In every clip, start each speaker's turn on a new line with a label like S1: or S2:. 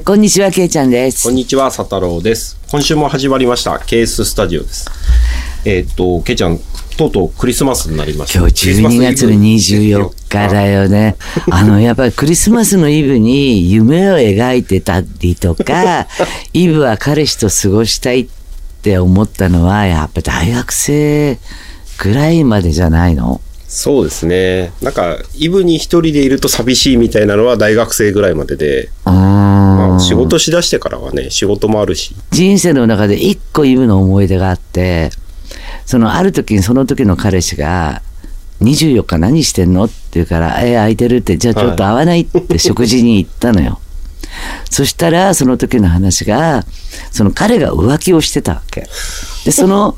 S1: ーこんにちは、けいちゃんです。
S2: こんにちは、佐太郎です。今週も始まりました、ケーススタジオです。えーっと、けいちゃん、とうとうクリスマスになりました。
S1: 今日12月の24日だよね。あの、やっぱりクリスマスのイブに夢を描いてたりとか、イブは彼氏と過ごしたいって思ったのは、やっぱ大学生ぐらいまでじゃないの？
S2: そうですね。なんか、イブに一人でいると寂しいみたいなのは大学生ぐらいまでで、あ、
S1: ん。
S2: 仕事しだしてからはね、仕事もあるし。
S1: 人生の中で一個イブの思い出があって、そのある時にその時の彼氏が、24日何してんの？って言うから、え、空いてるって、じゃあちょっと会わないって 食事に行ったのよ。そしたら、その時の話が、その彼が浮気をしてたわけ。で、その、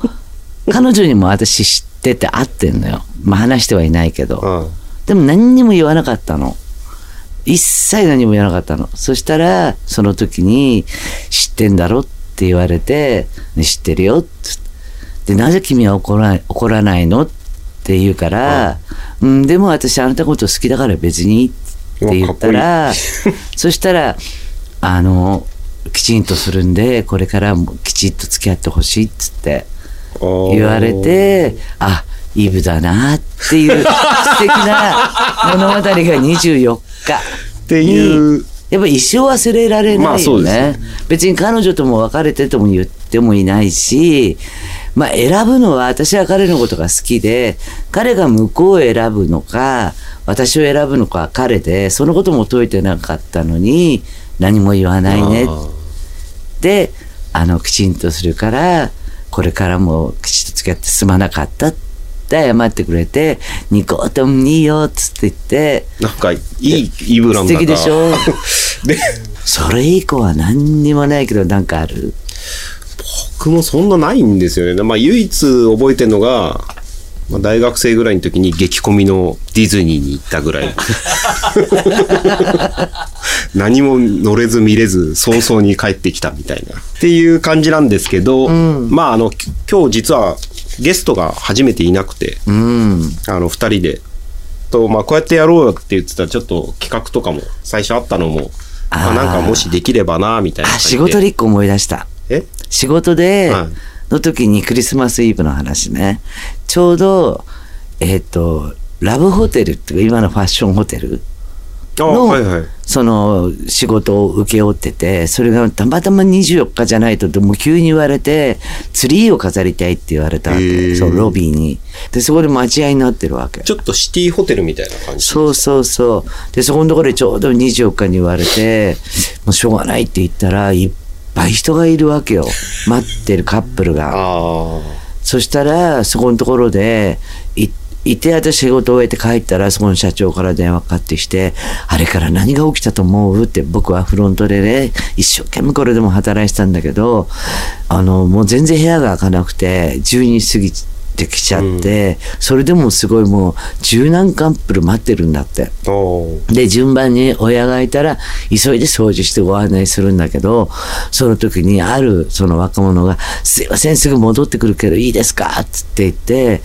S1: 彼女にも私知ってて会ってんのよ。まあ話してはいないけど。
S2: うん。
S1: でも何にも言わなかったの。一切何も言わなかったの。そしたら、その時に、知ってんだろって言われて、ね、知ってるよって。で、なぜ君は怒らない怒らないのって言うから、うん、でも私あなたのこと好きだから別にって言ったら、そしたら、あの、きちんとするんで、これからもきちっと付き合ってほしいっつって。言われて、あ、イブだなっていう素敵な物語が24日。
S2: っていう、
S1: やっぱ一生忘れられ
S2: まあ
S1: ないよ
S2: そうです
S1: ね。別に彼女とも別れてとも言ってもいないし、まあ選ぶのは私は彼のことが好きで、彼が向こうを選ぶのか、私を選ぶのかは彼で、そのことも解いてなかったのに、何も言わないね
S2: あ
S1: であのきちんとするからこれからもきちっと付き合ってすまなかったって謝ってくれてニコッともいいよっつって言って
S2: ーなんか、いいイブなんだ
S1: 素敵でしょ？
S2: で、
S1: それ以降は何にもないけどなんかある？
S2: 僕もそんなないんですよね。まあ、唯一覚えてるのが、まあ、大学生ぐらいの時に激コミのディズニーに行ったぐらい。何も乗れず見れず早々に帰ってきたみたいな。っていう感じなんですけど、まああの、き今日実はゲストが初めていなくて、
S1: うん。
S2: あの、二人で。と、まあこうやってやろうよって言ってたらちょっと企画とかも最初あったのも、まあ
S1: あー
S2: なんかもしできればな、みたいな。
S1: 仕事で一個思い出した。
S2: え？
S1: 仕事で
S2: はい。
S1: の時にクリスマスイブの話ね。ちょうどえっ、とラブホテルっていうか今のファッションホテル
S2: あ
S1: の、
S2: はいはい。
S1: その仕事を請け負っててそれがたまたま24日じゃないとでもう急に言われてツリーを飾りたいって言われたわ
S2: へ
S1: け
S2: ー。
S1: そのロビーに。でそこで待合になってるわけ。
S2: ちょっとシティホテルみたいな感じ。
S1: そうそうそう。でそこのところでちょうど24日に言われてもうしょうがないって言ったらいっぱい人がいるわけよ。待ってるカップルが。
S2: あ
S1: そしたら、そこのところで、い、いて、私仕事を終えて帰ったら、そこの社長から電話かかってきて、あれから何が起きたと思う？って、僕はフロントでね、一生懸命これでも働いてたんだけど、あの、もう全然部屋が開かなくて、12時過ぎてきちゃって、それでもすごいもう、十何カップル待ってるんだって。で、順番に親がいたら、急いで掃除してご案内するんだけど、その時にあるその若者が、すいません、すぐ戻ってくるけどいいですか？つって言って、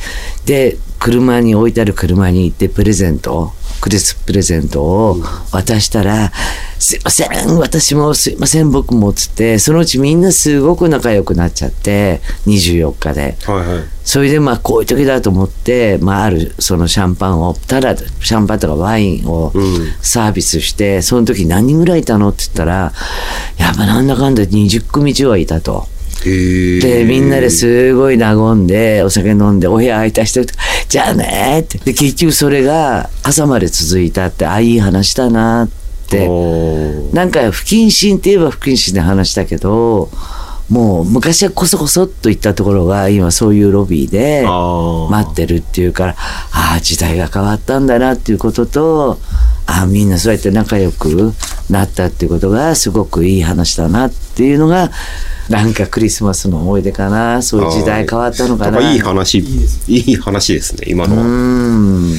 S1: で、車に置いてある車に行ってプレゼントを、クリスプレゼントを渡したら、すいません、私もすいません、僕もっつって、そのうちみんなすごく仲良くなっちゃって、24日で。
S2: はいはい。
S1: それでまあこういう時だと思って、まあ、あるそのシャンパンをただシャンパンとかワインをサービスして、その時何人ぐらいいたのって言ったらやっぱなんだかんだ20組以上はいたと。でみんなですごい和んでお酒飲んでお部屋空いた人じゃあねって。で結局それが朝まで続いたってあいい話だなって。なんか不謹慎って言えば不謹慎で話したけどもう昔はこそこそっといったところが今そういうロビーで待ってるっていうからああ時代が変わったんだなっていうこととああみんなそうやって仲良くなったっていうことがすごくいい話だなっていうのがなんかクリスマスの思い出かなそういう時代変わったのかな。
S2: んかいい話、いい話ですね、今のは。
S1: うん